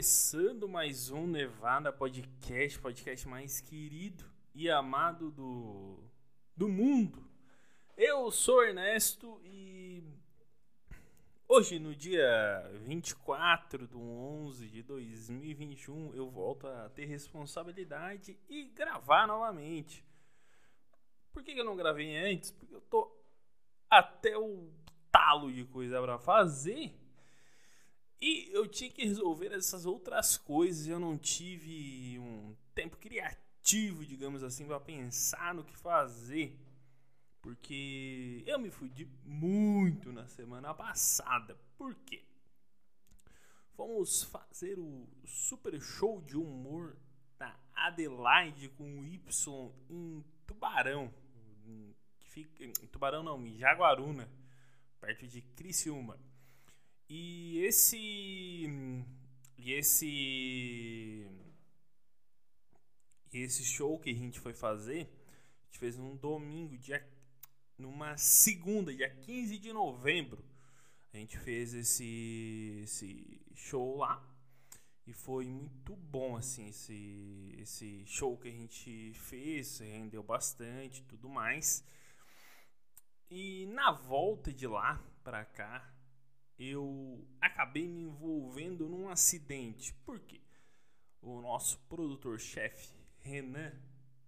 começando mais um Nevada Podcast, podcast mais querido e amado do, do mundo. Eu sou Ernesto e hoje, no dia 24 de 11 de 2021, eu volto a ter responsabilidade e gravar novamente. Por que eu não gravei antes? Porque eu tô até o talo de coisa para fazer e eu tinha que resolver essas outras coisas, eu não tive um tempo criativo, digamos assim, para pensar no que fazer. Porque eu me fudi muito na semana passada. Por quê? Fomos fazer o super show de humor na Adelaide com o Y em Tubarão. Que fica, em Tubarão não, em Jaguaruna, perto de Criciúma. E esse. E esse. E esse show que a gente foi fazer, a gente fez num domingo, dia, numa segunda, dia 15 de novembro. A gente fez esse, esse show lá. E foi muito bom, assim, esse, esse show que a gente fez, rendeu bastante tudo mais. E na volta de lá pra cá, eu acabei me envolvendo num acidente. Por quê? O nosso produtor-chefe, Renan,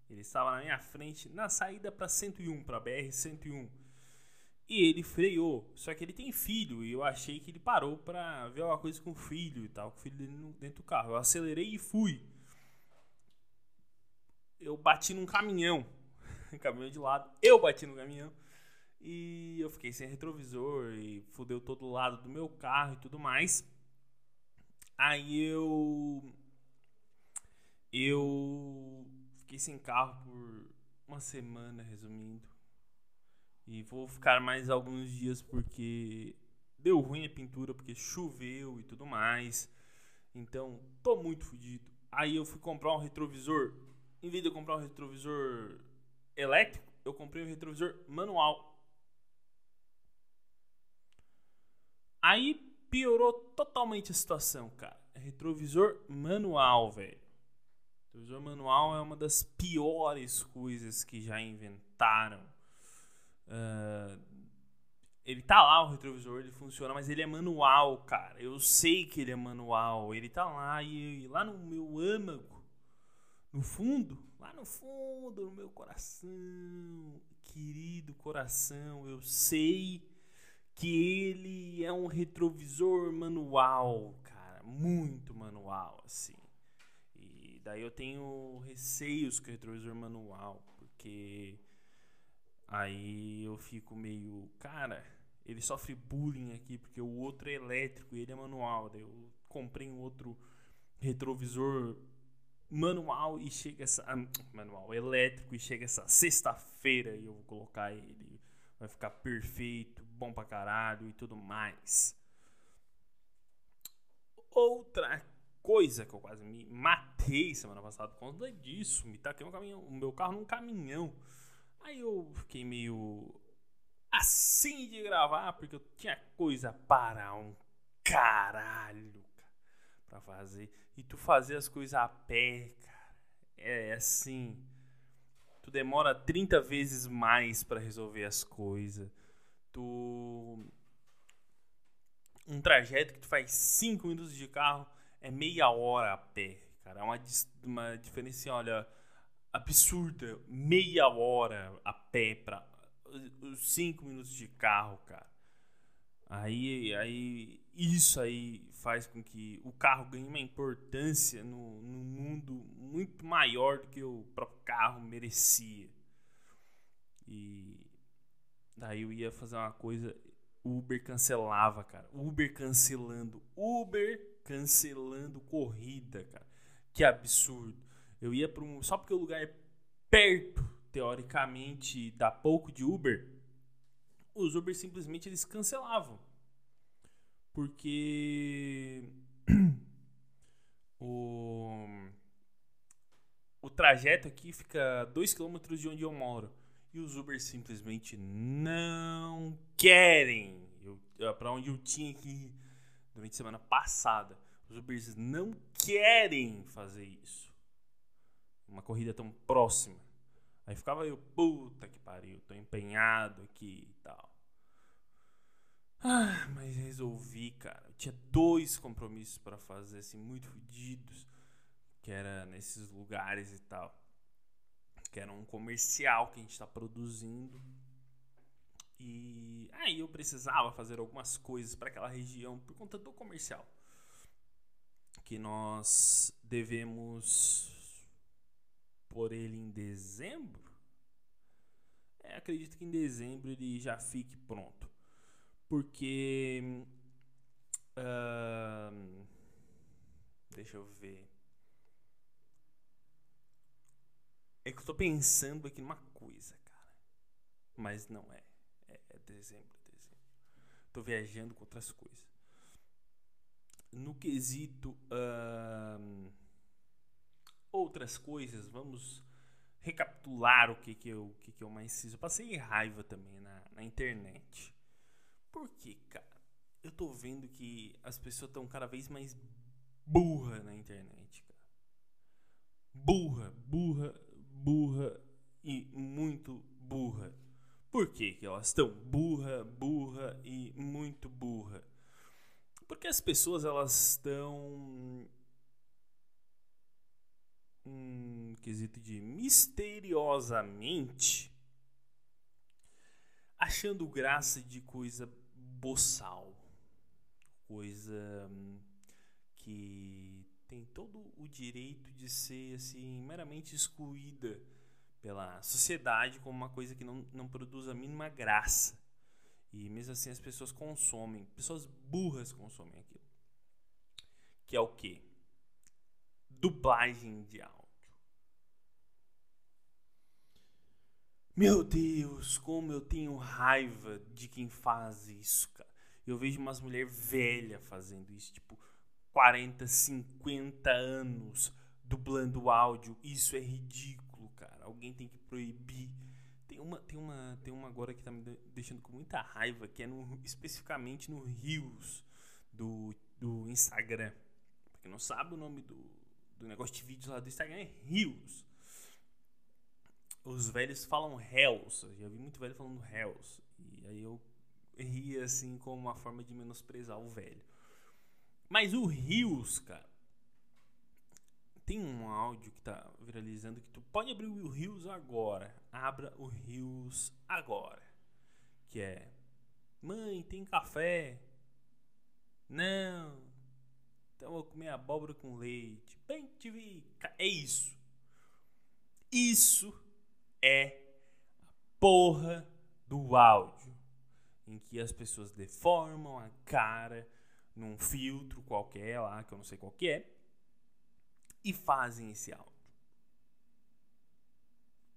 ele estava na minha frente na saída para 101, para BR 101. E ele freou. Só que ele tem filho e eu achei que ele parou para ver alguma coisa com o filho e tal, com o filho dele dentro do carro. Eu acelerei e fui. Eu bati num caminhão. caminhão de lado. Eu bati no caminhão. E eu fiquei sem retrovisor e fudeu todo lado do meu carro e tudo mais. Aí eu. Eu fiquei sem carro por uma semana, resumindo. E vou ficar mais alguns dias porque deu ruim a pintura, porque choveu e tudo mais. Então, tô muito fodido. Aí eu fui comprar um retrovisor. Em vez de eu comprar um retrovisor elétrico, eu comprei um retrovisor manual. Aí piorou totalmente a situação, cara. É retrovisor manual, velho. Retrovisor manual é uma das piores coisas que já inventaram. Uh, ele tá lá, o retrovisor, ele funciona, mas ele é manual, cara. Eu sei que ele é manual. Ele tá lá e lá no meu âmago, no fundo, lá no fundo, no meu coração, querido coração, eu sei que ele é um retrovisor manual, cara, muito manual, assim. E daí eu tenho receios com o retrovisor manual, porque aí eu fico meio, cara, ele sofre bullying aqui porque o outro é elétrico e ele é manual. Daí eu comprei um outro retrovisor manual e chega essa ah, manual elétrico e chega essa sexta-feira e eu vou colocar ele vai ficar perfeito, bom pra caralho e tudo mais. Outra coisa que eu quase me matei semana passada por conta disso, me taquei um caminhão, o meu carro num caminhão. Aí eu fiquei meio assim de gravar, porque eu tinha coisa para um caralho para fazer. E tu fazer as coisas a pé, cara, é assim tu demora 30 vezes mais para resolver as coisas. Tu um trajeto que tu faz 5 minutos de carro é meia hora a pé, cara. É uma, uma diferença, olha, absurda. Meia hora a pé para os 5 minutos de carro, cara. Aí, aí isso aí faz com que o carro ganhe uma importância no, no mundo muito maior do que o próprio carro merecia. E daí eu ia fazer uma coisa, Uber cancelava, cara. Uber cancelando, Uber cancelando corrida, cara. Que absurdo. Eu ia para um só porque o lugar é perto, teoricamente, dá pouco de Uber. Os Uber simplesmente eles cancelavam porque o, o trajeto aqui fica 2 km de onde eu moro. E os Uber simplesmente não querem. Para onde eu tinha que ir durante a semana passada. Os Ubers não querem fazer isso. Uma corrida tão próxima. Aí ficava eu, puta que pariu, tô empenhado aqui e tal. Ah, mas resolvi, cara. Eu tinha dois compromissos para fazer, assim, muito fodidos. Que era nesses lugares e tal. Que era um comercial que a gente tá produzindo. E aí eu precisava fazer algumas coisas para aquela região por conta do comercial. Que nós devemos por ele em dezembro. É, acredito que em dezembro ele já fique pronto porque. Uh, deixa eu ver. É que eu tô pensando aqui numa coisa, cara. Mas não é. É, é dezembro, é dezembro. Tô viajando com outras coisas. No quesito. Uh, outras coisas, vamos recapitular o que, que, eu, o que, que eu mais fiz. Eu passei raiva também na, na internet. Por quê, cara? Eu tô vendo que as pessoas estão cada vez mais burra na internet, cara. Burra, burra, burra e muito burra. Por que, que elas estão burra, burra e muito burra? Porque as pessoas elas estão um quesito de misteriosamente achando graça de coisa boçal, coisa hum, que tem todo o direito de ser assim meramente excluída pela sociedade como uma coisa que não, não produz a mínima graça. E mesmo assim as pessoas consomem, pessoas burras consomem aquilo. Que é o quê? Dublagem de áudio. Meu Deus, como eu tenho raiva de quem faz isso, cara. Eu vejo umas mulheres velhas fazendo isso, tipo 40, 50 anos dublando áudio. Isso é ridículo, cara. Alguém tem que proibir. Tem uma, tem uma, tem uma agora que tá me deixando com muita raiva, que é no, especificamente no Rios do, do Instagram. Quem não sabe o nome do, do negócio de vídeos lá do Instagram é Rios os velhos falam hells. Eu já vi muito velho falando hells. E aí eu ria assim como uma forma de menosprezar o velho. Mas o Rios, cara. Tem um áudio que tá viralizando que tu pode abrir o Rios agora. Abra o Rios agora. Que é Mãe, tem café? Não. Então eu vou comer abóbora com leite. Bem, tive. É isso. Isso é a porra do áudio, em que as pessoas deformam a cara num filtro qualquer lá, que eu não sei qual que é, e fazem esse áudio.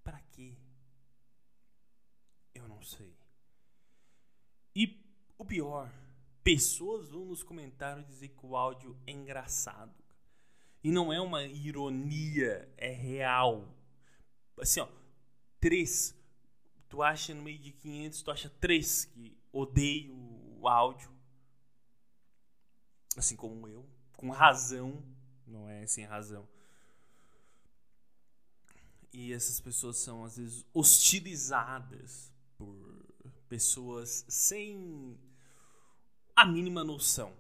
Para quê? Eu não sei. E o pior, pessoas vão nos comentários dizer que o áudio é engraçado. E não é uma ironia, é real. Assim, ó, três, tu acha no meio de 500, tu acha três que odeiam o áudio. Assim como eu, com razão, não é sem razão. E essas pessoas são às vezes hostilizadas por pessoas sem a mínima noção.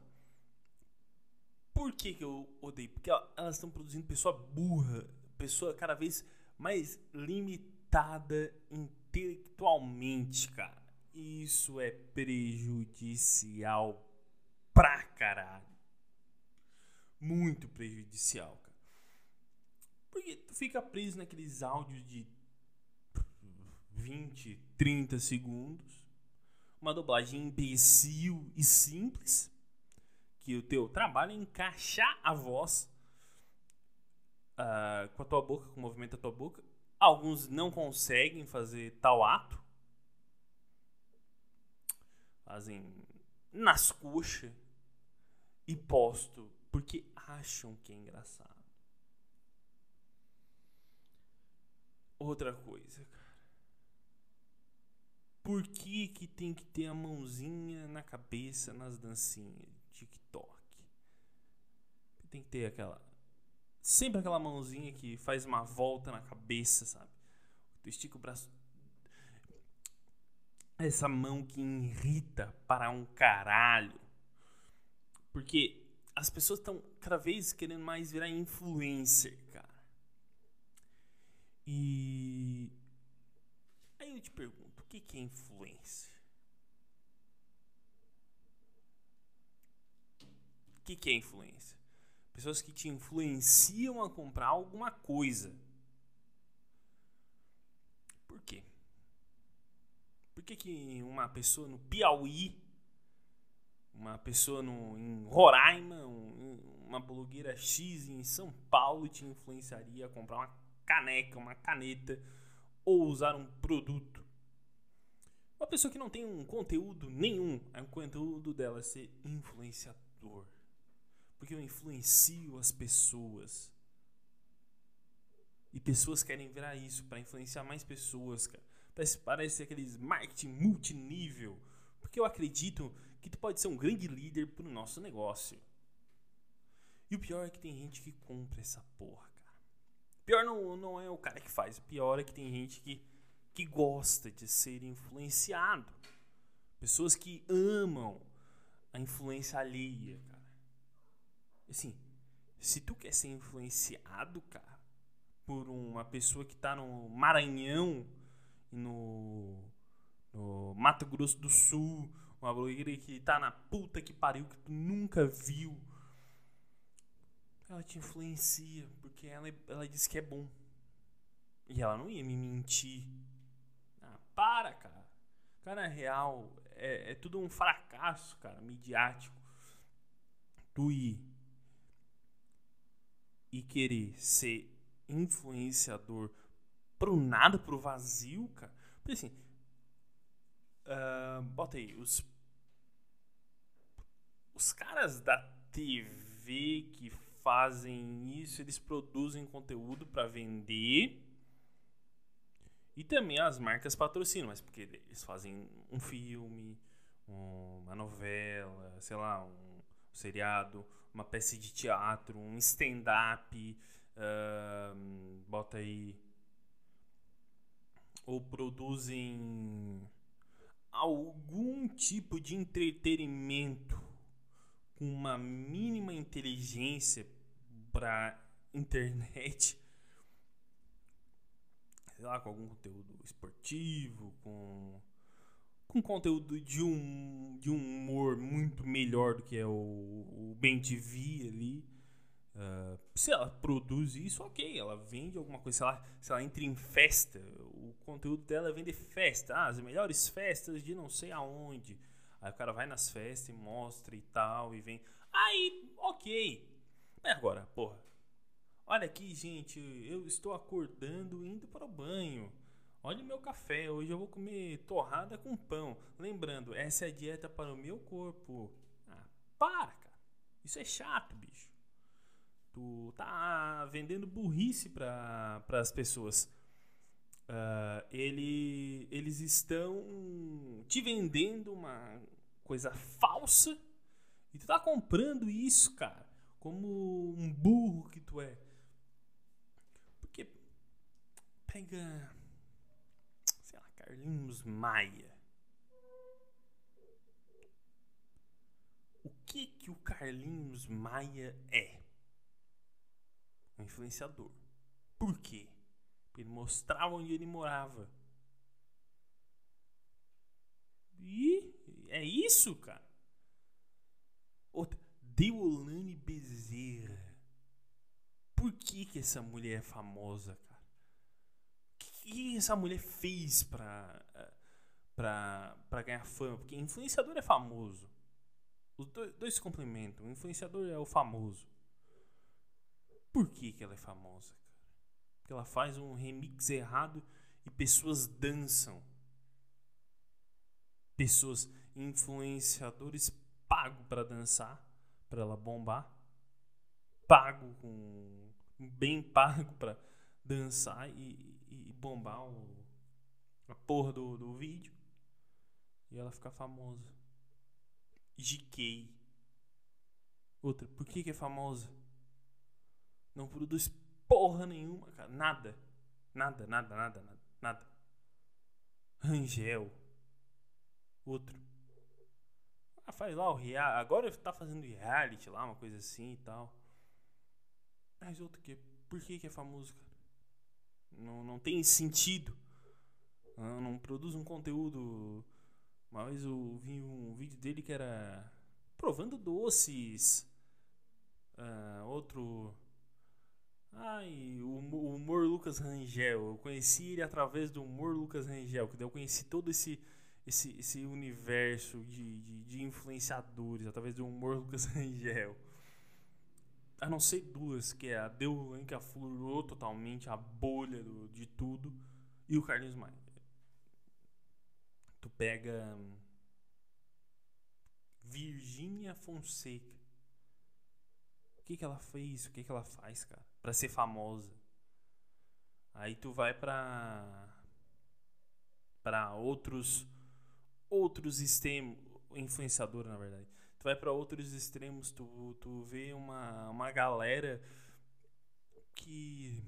Por que, que eu odeio? Porque elas estão produzindo pessoa burra, pessoa cada vez mais limitada intelectualmente, cara. Isso é prejudicial pra caralho. Muito prejudicial, cara. Porque tu fica preso naqueles áudios de 20, 30 segundos. Uma dublagem imbecil e simples. Que o teu trabalho é encaixar a voz uh, com a tua boca, com o movimento da tua boca Alguns não conseguem fazer tal ato. Fazem nas coxas e posto porque acham que é engraçado. Outra coisa, cara. Por que, que tem que ter a mãozinha na cabeça nas dancinhas TikTok? que ter aquela. Sempre aquela mãozinha que faz uma volta na cabeça, sabe? Tu estica o braço. Essa mão que irrita para um caralho. Porque as pessoas estão cada vez querendo mais virar influencer, cara. E aí eu te pergunto, que, que é influencer? O que, que é influência? Pessoas que te influenciam a comprar alguma coisa. Por quê? Por que, que uma pessoa no Piauí, uma pessoa no, em Roraima, um, uma blogueira X em São Paulo te influenciaria a comprar uma caneca, uma caneta ou usar um produto? Uma pessoa que não tem um conteúdo nenhum, é um conteúdo dela ser influenciador. Porque eu influencio as pessoas. E pessoas querem virar isso para influenciar mais pessoas, cara. Parece, parece aqueles marketing multinível. Porque eu acredito que tu pode ser um grande líder pro nosso negócio. E o pior é que tem gente que compra essa porra, cara. Pior não, não é o cara que faz. O pior é que tem gente que, que gosta de ser influenciado. Pessoas que amam a influência alheia, cara. Assim, se tu quer ser influenciado, cara, por uma pessoa que tá no Maranhão e no, no Mato Grosso do Sul, uma blogueira que tá na puta que pariu que tu nunca viu, ela te influencia porque ela, ela disse que é bom. E ela não ia me mentir. Para, cara. Cara, é real. É, é tudo um fracasso, cara, midiático. Tu ir e querer ser influenciador pro nada, pro vazio, cara. Porque assim, uh, bota aí, os, os caras da TV que fazem isso, eles produzem conteúdo para vender. E também as marcas patrocinam, mas porque eles fazem um filme, uma novela, sei lá, um seriado, uma peça de teatro, um stand-up, uh, bota aí. Ou produzem algum tipo de entretenimento com uma mínima inteligência para internet, sei lá, com algum conteúdo esportivo, com com conteúdo de um, de um humor muito melhor do que é o, o Ben TV ali. Uh, se ela produz isso, ok, ela vende alguma coisa, se ela, se ela entra em festa, o conteúdo dela é vender festa, ah, as melhores festas de não sei aonde. Aí o cara vai nas festas e mostra e tal, e vem. Aí, ok. Mas agora, porra, olha aqui, gente, eu estou acordando indo para o banho. Olha o meu café, hoje eu vou comer torrada com pão. Lembrando, essa é a dieta para o meu corpo. Ah, para, cara. Isso é chato, bicho. Tu tá vendendo burrice para as pessoas. Uh, ele, eles estão te vendendo uma coisa falsa e tu tá comprando isso, cara, como um burro que tu é. Porque pega Carlinhos Maia. O que que o Carlinhos Maia é? Um influenciador. Por quê? Porque ele mostrava onde ele morava. E é isso, cara. Outra, Deolane Bezerra. Por que que essa mulher é famosa? Que essa mulher fez pra, pra, pra ganhar fama? Porque influenciador é famoso. Os dois, se complementam. O influenciador é o famoso. Por que, que ela é famosa? Porque ela faz um remix errado e pessoas dançam. Pessoas, influenciadores pago para dançar, para ela bombar. Pago com bem pago para dançar e bombar o, a porra do, do vídeo e ela ficar famosa. GK. Outra, por que, que é famosa? Não produz porra nenhuma, cara. Nada. Nada, nada, nada, nada. Nada. Rangel. Outro. Ah, faz lá o reality. Agora tá fazendo reality lá, uma coisa assim e tal. Mas outro que. Por que, que é famoso, cara? Não, não tem sentido. Não, não produz um conteúdo. Vez eu vi um vídeo dele que era provando doces. Uh, outro. Ai, o, o humor Lucas Rangel. Eu conheci ele através do humor Lucas Rangel. Que daí eu conheci todo esse, esse, esse universo de, de, de influenciadores através do humor Lucas Rangel. A não ser duas, que é a Deulan, que aflorou totalmente a bolha do, de tudo, e o Carlinhos Maia. Tu pega Virgínia Fonseca. O que, que ela fez? O que, que ela faz, cara? Pra ser famosa. Aí tu vai pra. pra outros. outros extremos. Influenciador, na verdade vai para outros extremos, tu, tu vê uma, uma galera que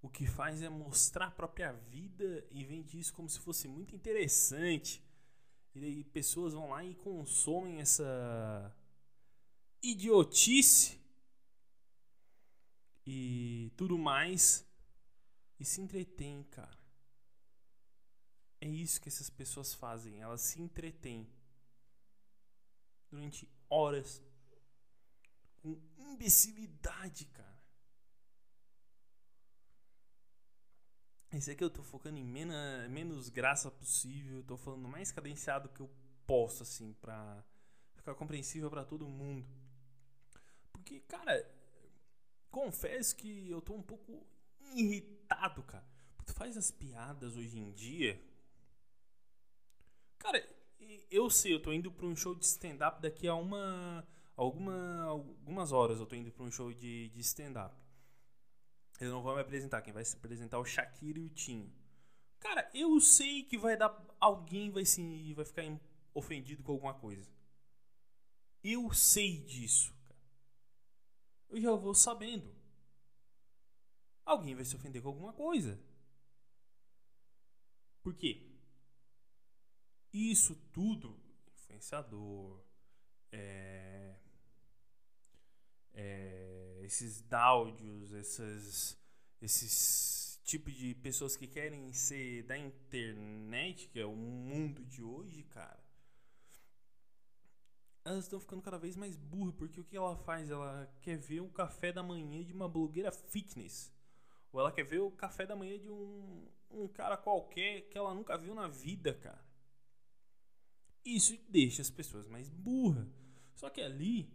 o que faz é mostrar a própria vida e vende isso como se fosse muito interessante. E aí pessoas vão lá e consomem essa idiotice e tudo mais e se entretém, cara. É isso que essas pessoas fazem, elas se entretêm durante horas com imbecilidade, cara. Esse aqui eu tô focando em menos, graça possível, tô falando mais cadenciado que eu posso, assim, pra ficar compreensível para todo mundo. Porque, cara, confesso que eu tô um pouco irritado, cara. Tu faz as piadas hoje em dia. Cara, eu sei, eu tô indo pra um show de stand-up daqui a uma. Alguma, algumas horas eu tô indo pra um show de, de stand-up. Eu não vou me apresentar, quem vai se apresentar é o Shakira e o Tinho. Cara, eu sei que vai dar. Alguém vai se. vai ficar ofendido com alguma coisa. Eu sei disso. Eu já vou sabendo. Alguém vai se ofender com alguma coisa. Por quê? Isso tudo, influenciador, é, é, esses dáudios, esses, esses tipos de pessoas que querem ser da internet, que é o mundo de hoje, cara, elas estão ficando cada vez mais burras, porque o que ela faz? Ela quer ver o café da manhã de uma blogueira fitness. Ou ela quer ver o café da manhã de um, um cara qualquer que ela nunca viu na vida, cara. Isso deixa as pessoas mais burras. Só que ali,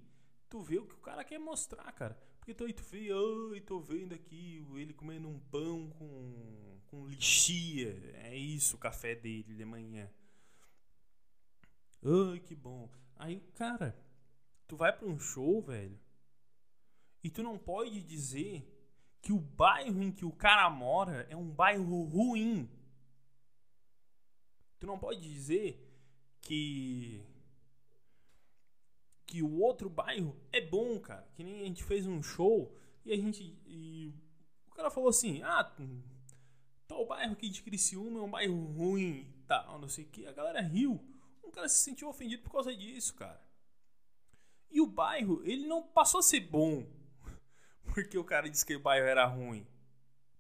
tu vê o que o cara quer mostrar, cara. Porque tu aí tu vê, ai, tô vendo aqui ele comendo um pão com, com lixia. É isso o café dele de manhã. Ai, que bom. Aí, cara, tu vai pra um show, velho, e tu não pode dizer que o bairro em que o cara mora é um bairro ruim. Tu não pode dizer que que o outro bairro é bom, cara. Que nem a gente fez um show e a gente e o cara falou assim: "Ah, tal bairro aqui de Criciúma é um bairro ruim, tal, não sei o que". A galera riu. Um cara se sentiu ofendido por causa disso, cara. E o bairro, ele não passou a ser bom porque o cara disse que o bairro era ruim.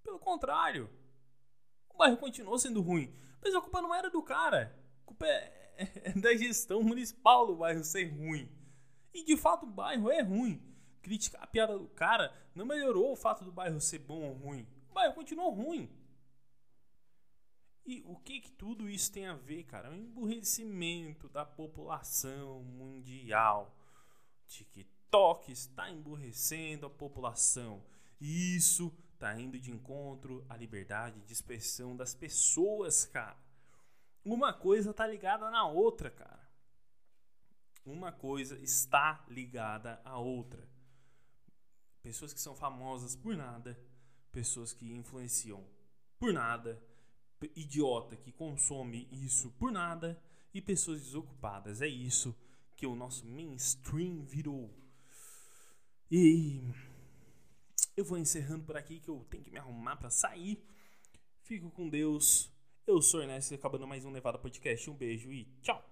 Pelo contrário, o bairro continuou sendo ruim. Mas a culpa não era do cara. A culpa é, da gestão municipal do bairro ser ruim. E de fato o bairro é ruim. Criticar a piada do cara não melhorou o fato do bairro ser bom ou ruim. O bairro continuou ruim. E o que que tudo isso tem a ver, cara? É um emburrecimento da população mundial. TikTok está emburrecendo a população. E isso está indo de encontro à liberdade de expressão das pessoas, cara. Uma coisa tá ligada na outra, cara. Uma coisa está ligada à outra. Pessoas que são famosas por nada, pessoas que influenciam por nada, idiota que consome isso por nada e pessoas desocupadas. É isso que o nosso mainstream virou. E eu vou encerrando por aqui que eu tenho que me arrumar para sair. Fico com Deus. Eu sou Ernesto, acabando mais um Nevada Podcast. Um beijo e tchau!